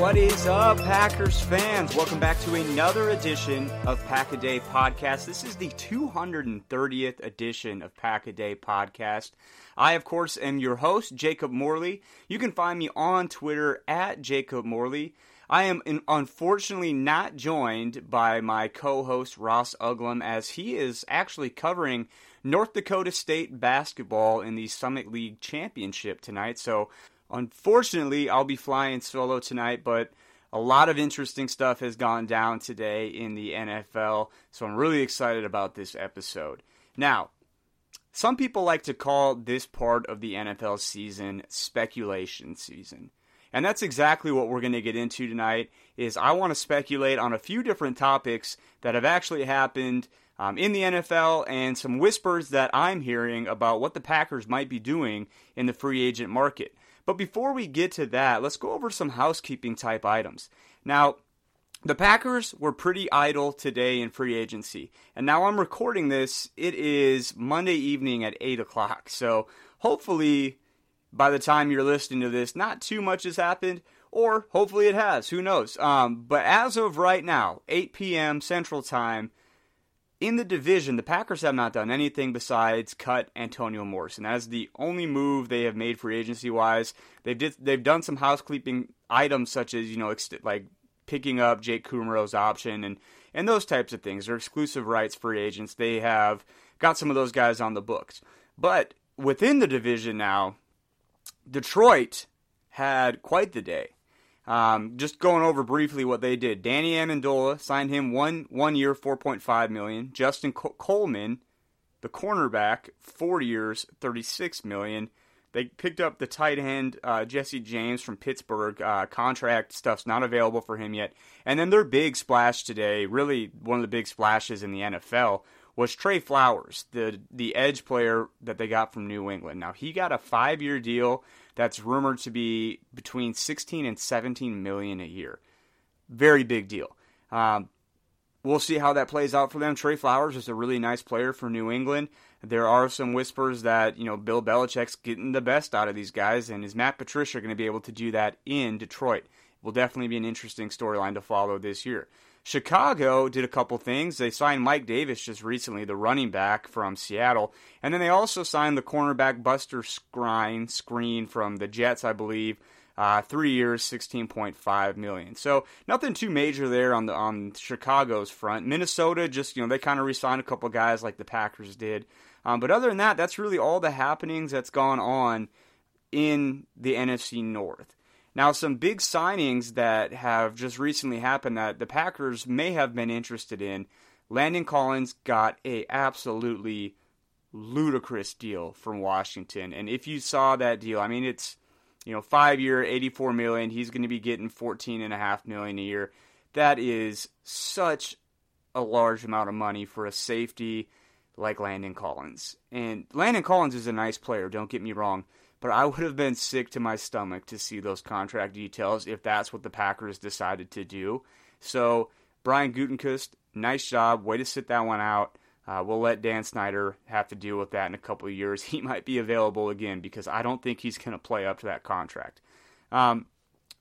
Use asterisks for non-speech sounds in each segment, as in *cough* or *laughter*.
What is up, Packers fans? Welcome back to another edition of Pack a Day Podcast. This is the 230th edition of Pack a Day Podcast. I, of course, am your host, Jacob Morley. You can find me on Twitter at Jacob Morley. I am unfortunately not joined by my co host, Ross Uglem, as he is actually covering North Dakota State basketball in the Summit League Championship tonight. So Unfortunately, I'll be flying solo tonight, but a lot of interesting stuff has gone down today in the NFL, so I'm really excited about this episode. Now, some people like to call this part of the NFL season speculation season. And that's exactly what we're going to get into tonight is I want to speculate on a few different topics that have actually happened um, in the NFL and some whispers that I'm hearing about what the Packers might be doing in the free agent market. But before we get to that, let's go over some housekeeping type items. Now, the Packers were pretty idle today in free agency. And now I'm recording this. It is Monday evening at 8 o'clock. So hopefully, by the time you're listening to this, not too much has happened. Or hopefully it has. Who knows? Um, but as of right now, 8 p.m. Central Time, in the division, the Packers have not done anything besides cut Antonio Morrison. That is the only move they have made free agency wise. They've did, they've done some housekeeping items such as you know ex- like picking up Jake Kumerow's option and and those types of things. They're exclusive rights free agents. They have got some of those guys on the books. But within the division now, Detroit had quite the day. Um, just going over briefly what they did. Danny Amendola signed him one one year, four point five million. Justin Coleman, the cornerback, four years, thirty six million. They picked up the tight end uh, Jesse James from Pittsburgh. Uh, contract stuff's not available for him yet. And then their big splash today, really one of the big splashes in the NFL, was Trey Flowers, the the edge player that they got from New England. Now he got a five year deal that's rumored to be between 16 and 17 million a year. Very big deal. Um, we'll see how that plays out for them. Trey Flowers is a really nice player for New England. There are some whispers that you know Bill Belichick's getting the best out of these guys, and is Matt Patricia going to be able to do that in Detroit? Will definitely be an interesting storyline to follow this year. Chicago did a couple things. They signed Mike Davis just recently, the running back from Seattle, and then they also signed the cornerback Buster Skrine Screen from the Jets, I believe. Uh, three years, sixteen point five million. So nothing too major there on the on Chicago's front. Minnesota just you know they kind of re-signed a couple guys like the Packers did, um, but other than that, that's really all the happenings that's gone on in the NFC North. Now, some big signings that have just recently happened that the Packers may have been interested in. Landon Collins got a absolutely ludicrous deal from Washington, and if you saw that deal, I mean it's you know five year, eighty four million. He's going to be getting fourteen and a half million a year. That is such a large amount of money for a safety like Landon Collins. And Landon Collins is a nice player. Don't get me wrong but I would have been sick to my stomach to see those contract details if that's what the Packers decided to do. So, Brian Gutekunst, nice job. Way to sit that one out. Uh, we'll let Dan Snyder have to deal with that in a couple of years. *laughs* He might be available again because I don't think he's going to play up to that contract. Um,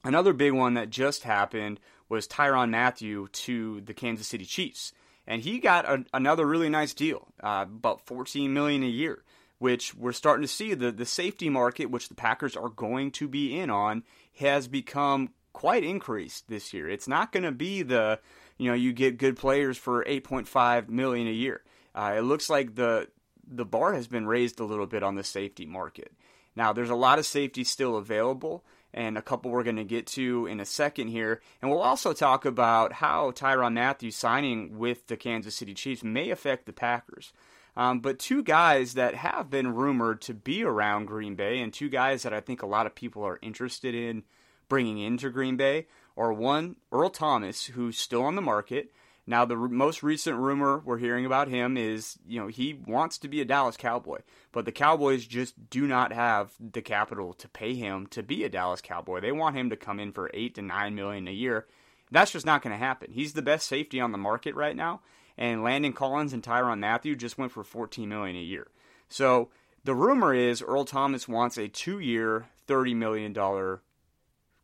another big one that just happened was Tyrann Mathieu to the Kansas City Chiefs, and he got a, another really nice deal, uh, about 14 million a year which we're starting to see the, the safety market, which the Packers are going to be in on, has become quite increased this year. It's not going to be the, you know, you get good players for 8.5 million a year. Uh, it looks like the the bar has been raised a little bit on the safety market. Now, there's a lot of safety still available, and a couple we're going to get to in a second here. And we'll also talk about how Tyrann Matthews signing with the Kansas City Chiefs may affect the Packers. Um, but two guys that have been rumored to be around Green Bay, and two guys that I think a lot of people are interested in bringing into Green Bay, are one, Earl Thomas, who's still on the market. Now, the r- most recent rumor we're hearing about him is, you know, he wants to be a Dallas Cowboy, but the Cowboys just do not have the capital to pay him to be a Dallas Cowboy. They want him to come in for eight to nine million a year. That's just not going to happen. He's the best safety on the market right now, and Landon Collins and Tyrann Mathieu just went for 14 million a year. So the rumor is Earl Thomas wants a two-year, 30 million dollar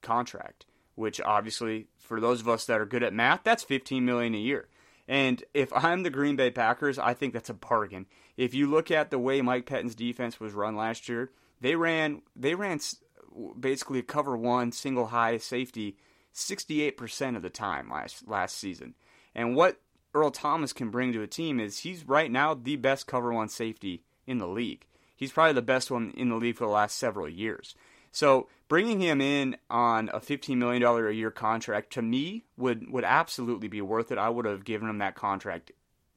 contract which obviously for those of us that are good at math, that's 15 million a year. And if I'm the Green Bay Packers, I think that's a bargain. If you look at the way Mike Pettine's defense was run last year, they ran they ran basically a cover one single high safety 68% of the time last last season. And what Earl Thomas can bring to a team is he's right now the best cover one safety in the league. He's probably the best one in the league for the last several years. So bringing him in on a $15 million a year contract to me would, would absolutely be worth it. I would have given him that contract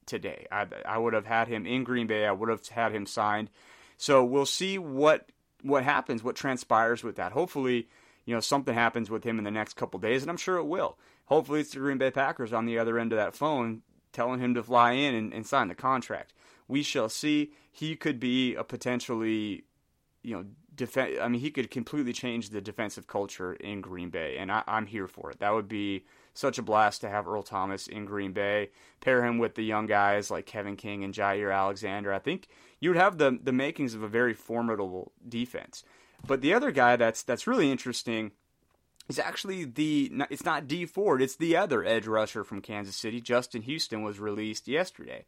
today. I, I would have had him in Green Bay. I would have had him signed. So we'll see what what happens, what transpires with that. Hopefully, you know, something happens with him in the next couple days, and I'm sure it will. Hopefully, it's the Green Bay Packers on the other end of that phone telling him to fly in and, and sign the contract. We shall see. He could be a potentially, you know, defense. I mean, he could completely change the defensive culture in Green Bay, and I, am here for it. That would be such a blast to have Earl Thomas in Green Bay. Pair him with the young guys like Kevin King and Jaire Alexander. I think you would have the the makings of a very formidable defense. But the other guy that's that's really interesting is actually the it's not Dee Ford, it's the other edge rusher from Kansas City. Justin Houston was released yesterday.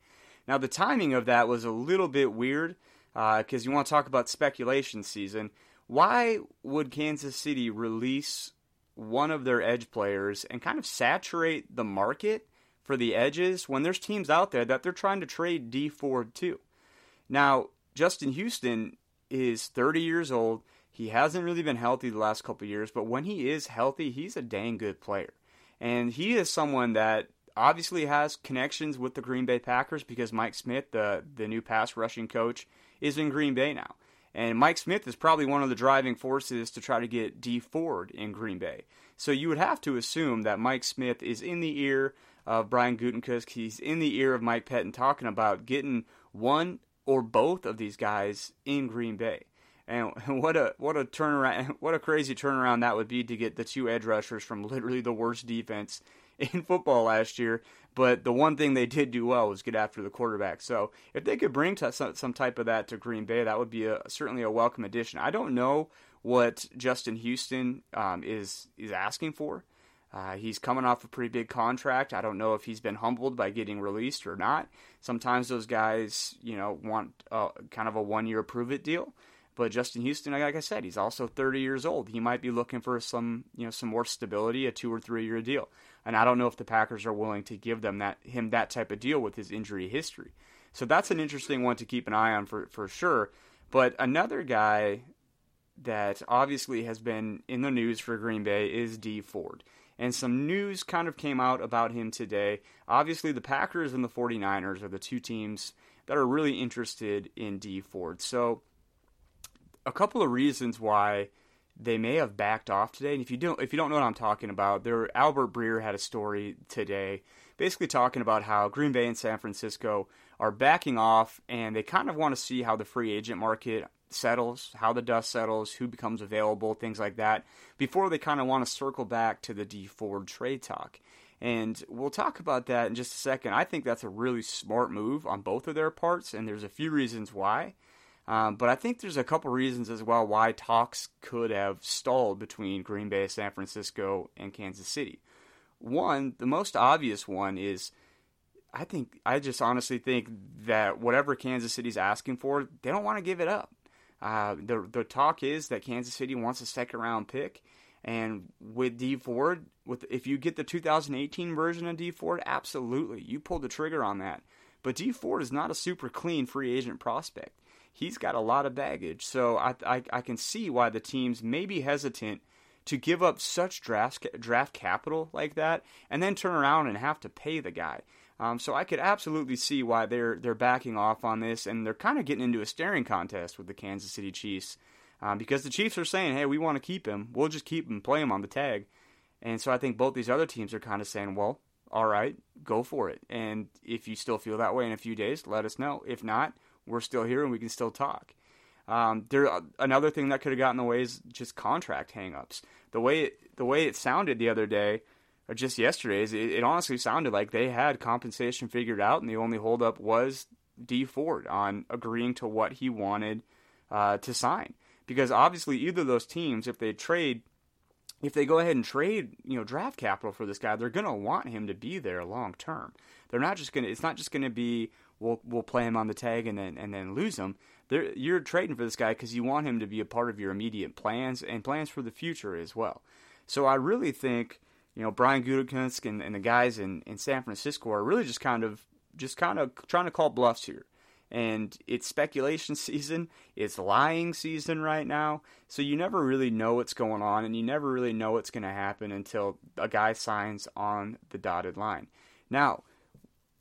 Now the timing of that was a little bit weird because uh, you want to talk about speculation season. Why would Kansas City release one of their edge players and kind of saturate the market for the edges when there's teams out there that they're trying to trade Dee Ford to? Now, Justin Houston is 30 years old. He hasn't really been healthy the last couple years, but when he is healthy, he's a dang good player. And he is someone that obviously has connections with the Green Bay Packers because Mike Smith, the the new pass rushing coach, is in Green Bay now. And Mike Smith is probably one of the driving forces to try to get Dee Ford in Green Bay. So you would have to assume that Mike Smith is in the ear of Brian Gutekunst. He's in the ear of Mike Pettine talking about getting one or both of these guys in Green Bay. And *laughs* what a what a turnaround! *laughs* What a crazy turnaround that would be to get the two edge rushers from literally the worst defense *laughs* in football last year. But the one thing they did do well was get after the quarterback. So if they could bring some, some type of that to Green Bay, that would be a, certainly a welcome addition. I don't know what Justin Houston um, is is asking for. Uh, he's coming off a pretty big contract. I don't know if he's been humbled by getting released or not. Sometimes those guys, you know, want uh, kind of a one year prove it deal. But Justin Houston, like I said, he's also 30 years old. He might be looking for some, you know, some more stability, a two or three year deal. And I don't know if the Packers are willing to give them that him that type of deal with his injury history. So that's an interesting one to keep an eye on for for sure. But another guy that obviously has been in the news for Green Bay is Dee Ford. And some news kind of came out about him today. Obviously, the Packers and the 49ers are the two teams that are really interested in Dee Ford. So, a couple of reasons why they may have backed off today. And if you don't, if you don't know what I'm talking about, there Albert Breer had a story today, basically talking about how Green Bay and San Francisco are backing off, and they kind of want to see how the free agent market settles, how the dust settles, who becomes available, things like that, before they kind of want to circle back to the Dee Ford trade talk. And we'll talk about that in just a second. I think that's a really smart move on both of their parts, and there's a few reasons why. Um, but I think there's a couple reasons as well why talks could have stalled between Green Bay, San Francisco, and Kansas City. One, the most obvious one is I think I just honestly think that whatever Kansas City's asking for, they don't want to give it up. Uh, the the talk is that Kansas City wants a second round pick, and with Dee Ford, with if you get the 2018 version of Dee Ford, absolutely you pull the trigger on that. But Dee Ford is not a super clean free agent prospect he's got a lot of baggage. So I, I, I can see why the teams may be hesitant to give up such draft draft capital like that and then turn around and have to pay the guy. Um, so I could absolutely see why they're they're backing off on this and they're kind of getting into a staring contest with the Kansas City Chiefs um, because the Chiefs are saying, "Hey, we want to keep him. We'll just keep him, play him on the tag." And so I think both these other teams are kind of saying, "Well, all right, go for it. And if you still feel that way in a few days, let us know. If not, we're still here and we can still talk. Um, there another thing that could have gotten in the way is just contract hangups. The way it, the way it sounded the other day, or just yesterday, is it, it honestly sounded like they had compensation figured out, and the only holdup was Dee Ford on agreeing to what he wanted uh, to sign. Because obviously, either of those teams, if they trade, if they go ahead and trade, you know, draft capital for this guy, they're going to want him to be there long term. They're not just going to. It's not just going to be we'll we'll play him on the tag and then and then lose him. You're trading for this guy because you want him to be a part of your immediate plans and plans for the future as well. So I really think you know Brian Gutekunst and, and the guys in, in San Francisco are really just kind of just kind of trying to call bluffs here. And it's speculation *laughs* season, it's lying season right now, so you never really know what's going on, and you never really know what's going to happen until a guy signs on the dotted line. Now,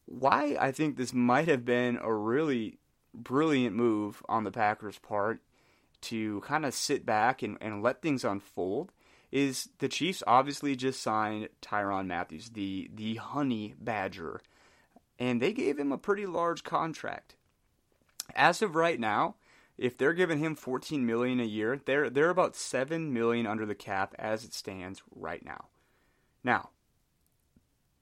why I think this might have been a really brilliant move on the Packers' part to kind of sit back and, and let things unfold is the Chiefs obviously just signed Tyrann Matthews, the the honey badger and they gave him a pretty large contract. As of right now, if they're giving him 14 million a year, they're they're about 7 million under the cap as it stands right now. Now,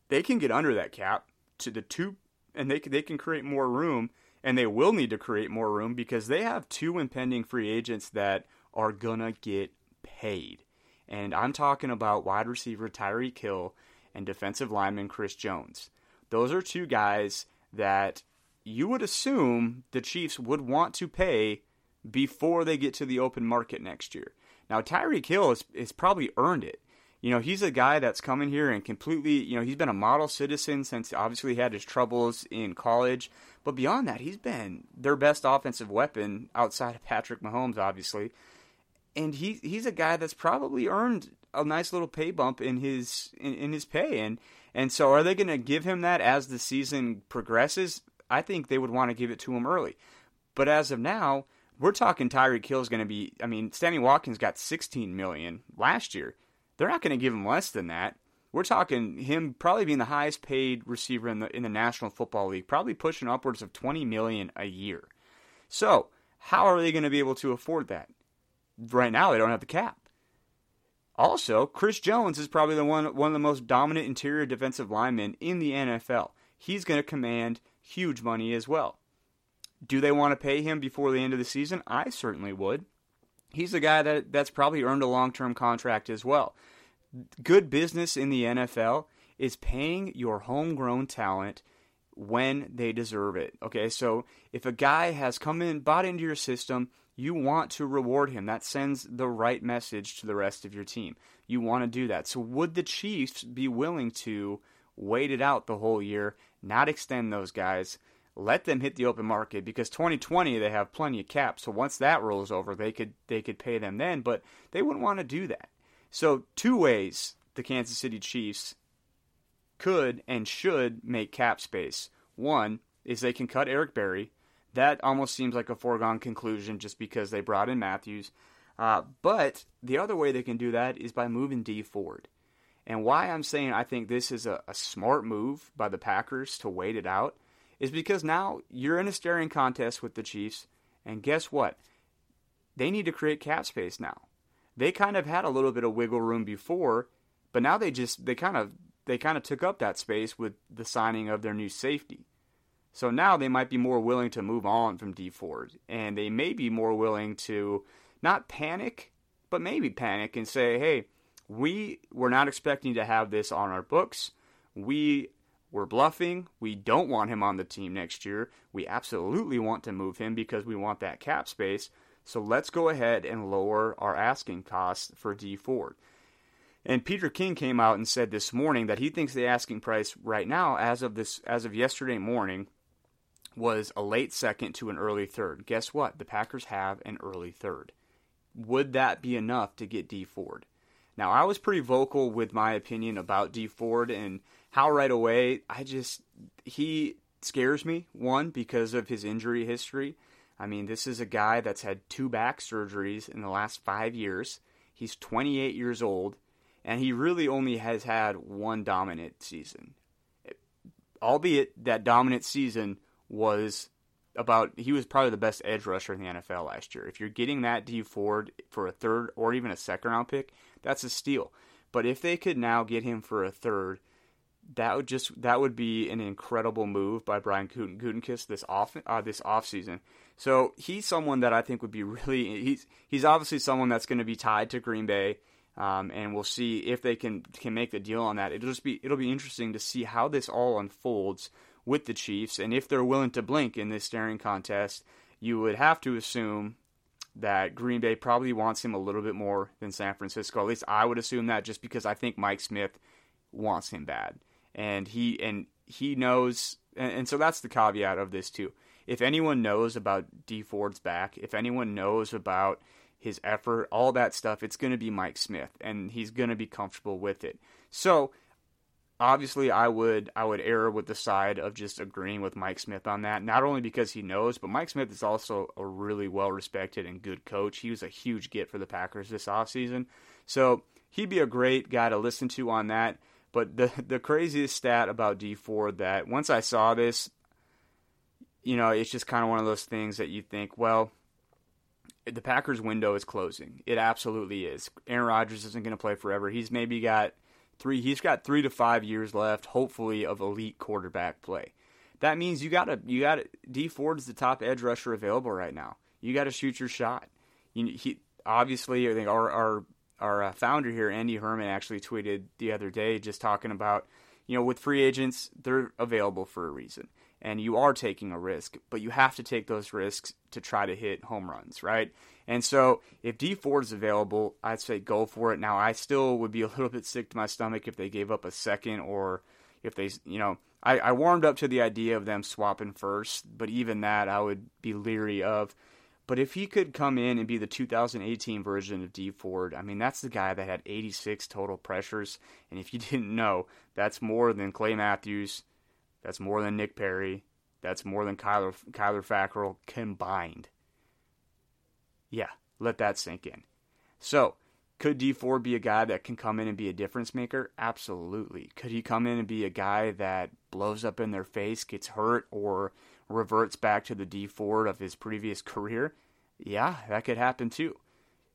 they can get under that cap to the two and they they can create more room and they will need to create more room because they have two impending free agents that are to get paid. And I'm talking about wide receiver Tyreek Hill and defensive lineman Chris Jones. Those are two guys that you would assume the Chiefs would want to pay before they get to the open market next year. Now, Tyreek Hill has, has probably earned it. You know, he's a guy that's coming here and completely, you know, he's been a model citizen since obviously he had his troubles in college. But beyond that, he's been their best offensive weapon outside of Patrick Mahomes, obviously. And he he's a guy that's probably earned a nice little pay bump in his in, in his pay. And and so, are they going to give him that as the season progresses? I think they would want to give it to him early. But as of now, we're talking Tyreek Hill is going to be. I mean, Sammy Watkins got 16 million last year. They're not going to give him less than that. We're talking him probably being the highest paid receiver in the in the National Football League, probably pushing upwards of 20 million a year. So, how are they going to be able to afford that? Right now, they don't have the cap. Also, Chris Jones is probably the one one of the most dominant interior defensive linemen in the NFL. He's going to command huge money as well. Do they want to pay him before the end of the season? I certainly would. He's a guy that that's probably earned a long-term contract as well. Good business in the NFL is paying your homegrown talent when they deserve it. Okay, so if a guy has come in, bought into your system, you want to reward him. That sends the right message to the rest of your team. You want to do that. So, would the Chiefs be willing to wait it out the whole year, not extend those guys, let them hit the open market? Because 2020 they have plenty of cap. So once that rolls over, they could they could pay them then. But they wouldn't want to do that. So two ways the Kansas City Chiefs could and should make cap space. One is they can cut Eric Berry that almost seems like a foregone conclusion just because they brought in Matthews. Uh, but the other way they can do that is by moving Dee Ford. And why I'm saying I think this is a, a smart move by the Packers to wait it out is because now you're in a staring contest with the Chiefs, and guess what? They need to create cap space now. They kind of had a little bit of wiggle room before, but now they just they kind of they kind of took up that space with the signing of their new safety. So now they might be more willing to move on from Dee Ford, and they may be more willing to not panic, but maybe panic and say, "Hey, we were not expecting to have this on our books. We were bluffing. We don't want him on the team next year. We absolutely want to move him because we want that cap space. So let's go ahead and lower our asking costs for Dee Ford." And Peter King came out and said this morning that he thinks the asking price right now, as of this, as of yesterday morning, was a late second to an early third. Guess what? The Packers have an early third. Would that be enough to get Dee Ford? Now, I was pretty vocal with my opinion about Dee Ford and how right away I just, he scares me, one, because of his injury history. I mean, this is a guy that's had two back surgeries in the last five years. He's 28 years old, and he really only has had one dominant season. albeit that dominant season was about he was probably the best edge rusher in the NFL last year. If you're getting that Dee Ford for a third or even a second round pick, that's a steal. But if they could now get him for a third, that would just that would be an incredible move by Brian Gutekunst this off uh, this off season. So he's someone that I think would be *laughs* really he's he's obviously someone that's going to be tied to Green Bay. Um, and we'll see if they can can make the deal on that. It'll just be it'll be interesting to see how this all unfolds with the Chiefs, and if they're willing to blink in this staring contest, you would have to assume that Green Bay probably wants him a little bit more than San Francisco. At least I would assume that, just because I think Mike Smith wants him bad, and he and he knows, and, and so that's the caveat of this too. If anyone knows about Dee Ford's back, if anyone knows about his effort, all that stuff, it's going to be Mike Smith, and he's going to be comfortable with it. So obviously I would I would err with the side of just agreeing with Mike Smith on that. Not only because he knows, but Mike Smith is also a really well respected and good coach. He was a huge get for the Packers this offseason. So he'd be a great guy to listen to on that. But the *laughs* the craziest stat about Dee Ford that once I saw this, you know, it's just kind of one of those things that you think, well, the Packers window is closing. It absolutely is. Aaron Rodgers isn't going to play forever. He's maybe got three. He's got three to five years left, hopefully, of elite quarterback play. That means you got to you got Dee Ford's the top edge rusher available right now. You got to shoot your shot. You, he obviously I think our our our uh, founder here, Andy Herman, actually tweeted the other day just talking about you know with free agents they're available for a reason and you are taking a risk, but you have to take those risks to try to hit home runs, right? And so if Dee Ford is available, I'd say go for it. Now I still would be a *laughs* little bit sick to my stomach if they gave up a second or if they, you know, I, I warmed up to the idea of them swapping first, but even that I would be leery of. But if he could come in and be the 2018 version of Dee Ford, I mean, that's the guy that had 86 total pressures. And if you *laughs* didn't know, that's more than Clay Matthews, that's more than Nick Perry, that's more than Kyler, Kyler Fackrell combined. Yeah, let that sink in. So, could Dee Ford be a guy that can come in and be a difference maker? Absolutely. Could he come in and be a guy that blows up in their face, gets hurt, or reverts back to the Dee Ford of his previous career? Yeah, that could happen too.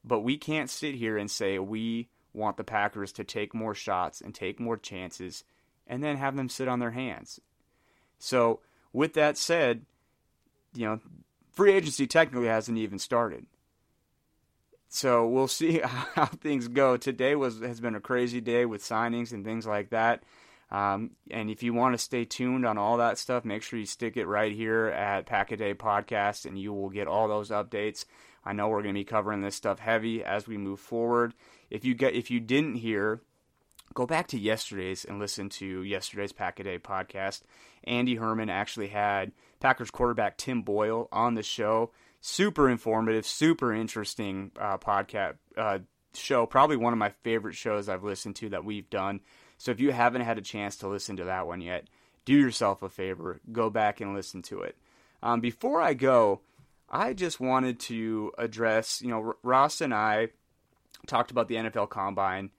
But we can't sit here and say we want the Packers to take more shots and take more chances and then have them sit on their hands. So, with that said, you know, free agency technically hasn't even started. So we'll *laughs* see how things go. Today was has been a crazy day with signings and things like that. Um, and if you want to stay tuned on all that stuff, make sure you stick it right here at Pack a Day Podcast, and you will get all those updates. I know we're going to be covering this stuff heavy as we move forward. If you get if you didn't hear, go back to yesterday's and listen to yesterday's Pack a Day podcast. Andy Herman actually had Packers quarterback Tim Boyle on the show super informative, super interesting uh, podcast uh, show. Probably one of my favorite shows I've listened to that we've done. So if you haven't had a chance to listen to that one yet, do yourself a favor, go back and listen to it. Um, before I go, I just wanted to address, you know, Ross and I talked about the NFL Combine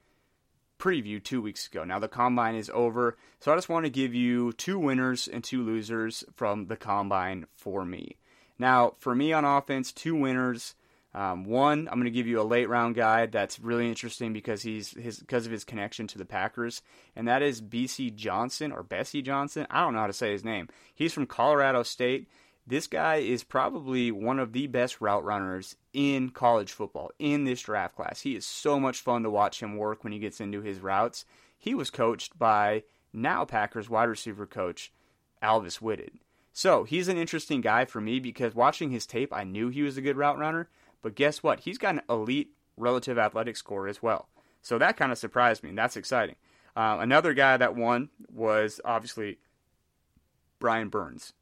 preview two weeks ago. Now the combine is over, so I just want to give you two winners and two losers from the combine for me. Now, for me on offense, two winners. Um, one, I'm going to give you a late round guy that's really interesting because he's his because of his connection to the Packers, and that is BC Johnson or Bessie Johnson. I don't know how to say his name. He's from Colorado State. This guy is probably one of the best route runners in college football in this draft class. He is so much fun to watch him work when he gets into his routes. He was coached by now Packers wide receiver coach Alvis Whitted. So he's an interesting guy for me because watching his tape, I knew he was a good route runner. But guess what? He's got an elite relative athletic score as well. So that kind of surprised me. And that's exciting. Uh, another guy that won was obviously Brian Burns.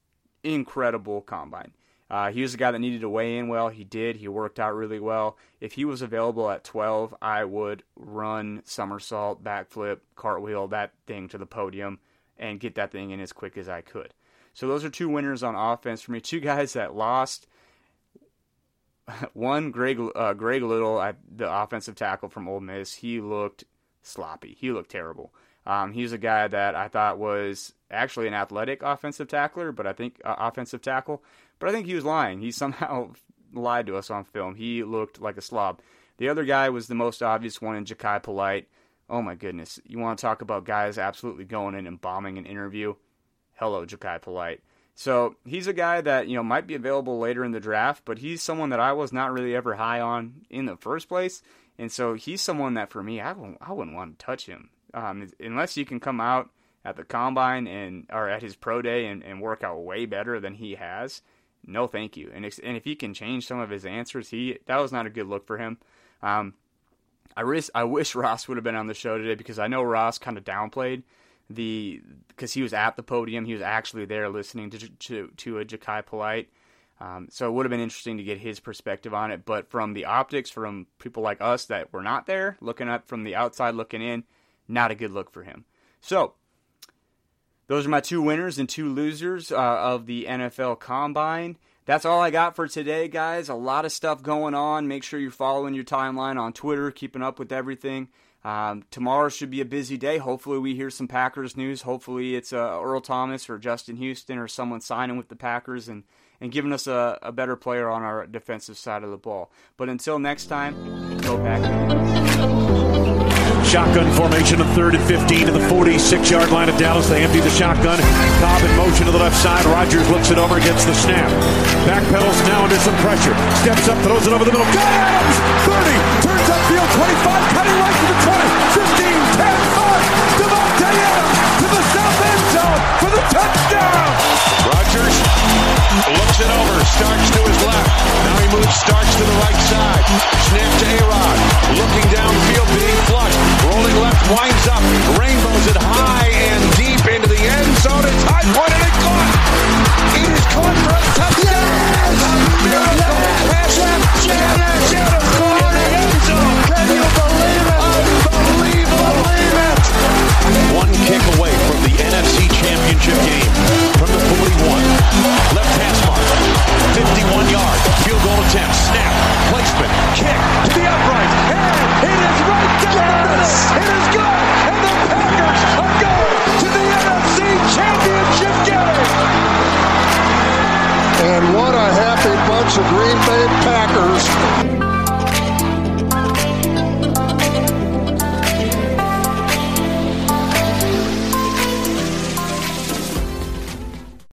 Incredible combine. Uh, he was a guy that needed to weigh in well. He did. He worked out really well. If he was available at 12, I would run somersault, backflip, cartwheel, that thing to the podium and get that thing in as quick as I could. So those are two winners on offense for me. Two guys that lost. *laughs* One, Greg uh, Greg Little, the offensive tackle from Ole Miss, he looked sloppy. He looked terrible. Um, he's a guy that I thought was actually an athletic offensive tackler, but I think uh, offensive tackle. But I think he was lying. He *laughs* somehow lied to us on film. He looked like a slob. The other guy was the most obvious one in Jachai Polite. Oh my goodness. You want to talk about guys absolutely going in and bombing an interview? Hello, Jachai Polite. So he's a guy that, you know, might be available later in the draft, but he's someone that I was not really ever high on in the first place. And so he's someone that for me, I wouldn't, I wouldn't want to touch him. Um, unless you can come out at the combine and or at his pro day and, and work out way better than he has, no thank you. And, and if he can change some of his answers, he that was not a good look for him. Um, I wish I wish *laughs* Ross would have been on the show today because I know Ross kind of downplayed the because he was at the podium, he was actually there listening to to, to a Jachai Polite. Um, so it would have been interesting to get his perspective on it. But from the optics, from people like us that were not there, looking up from the outside looking in, not a good look for him. So those are my two winners and two losers uh, of the NFL Combine. That's all I got for today, guys. A lot of stuff going on. Make sure you're following your timeline on Twitter, keeping up with everything. Um, tomorrow should be a busy day. Hopefully, we hear some Packers news. Hopefully, it's uh, Earl Thomas or Justin Houston or someone signing with the Packers and, and giving us a, a better player on our defensive side of the ball. But until next time, go Packers. Shotgun formation of third and 15 to the 46-yard line of Dallas. They empty the shotgun. Cobb in motion to the left side. Rodgers looks it over, gets the snap. Backpedals now under some pressure. Steps up, throws it over the middle. Got Adams! 30, turns upfield, 25, cutting right to the 20, 15, 10, 5. Davante Adams to the south end zone for the touchdown. Rodgers Looks it over. Starks to his left. Now he moves Starks to the right side. Snap to A-Rod. Looking downfield, being flushed. Rolling left, winds up. Rainbows it high and deep into the end zone. It's high pointed and caught. It is caught for a touchdown. Yeah!